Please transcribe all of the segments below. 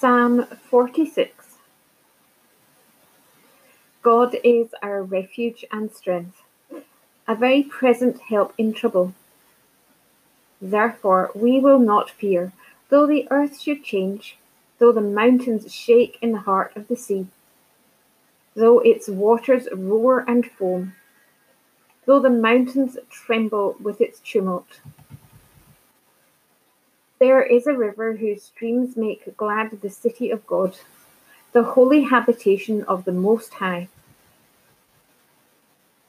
Psalm 46 God is our refuge and strength, a very present help in trouble. Therefore we will not fear, though the earth should change, though the mountains shake in the heart of the sea, though its waters roar and foam, though the mountains tremble with its tumult. There is a river whose streams make glad the city of God, the holy habitation of the Most High.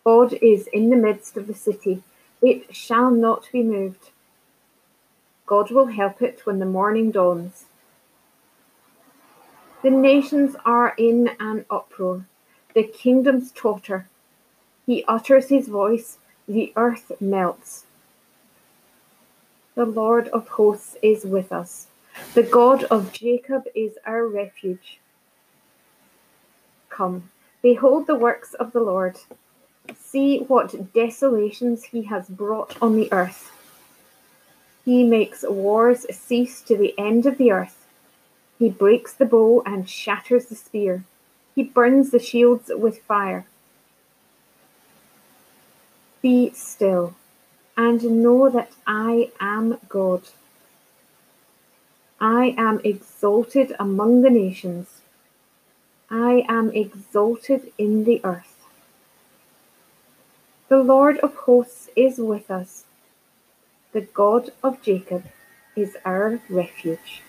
God is in the midst of the city, it shall not be moved. God will help it when the morning dawns. The nations are in an uproar, the kingdoms totter. He utters his voice, the earth melts. The Lord of hosts is with us. The God of Jacob is our refuge. Come, behold the works of the Lord. See what desolations he has brought on the earth. He makes wars cease to the end of the earth. He breaks the bow and shatters the spear. He burns the shields with fire. Be still and know that I am God. I am exalted among the nations. I am exalted in the earth. The Lord of hosts is with us. The God of Jacob is our refuge.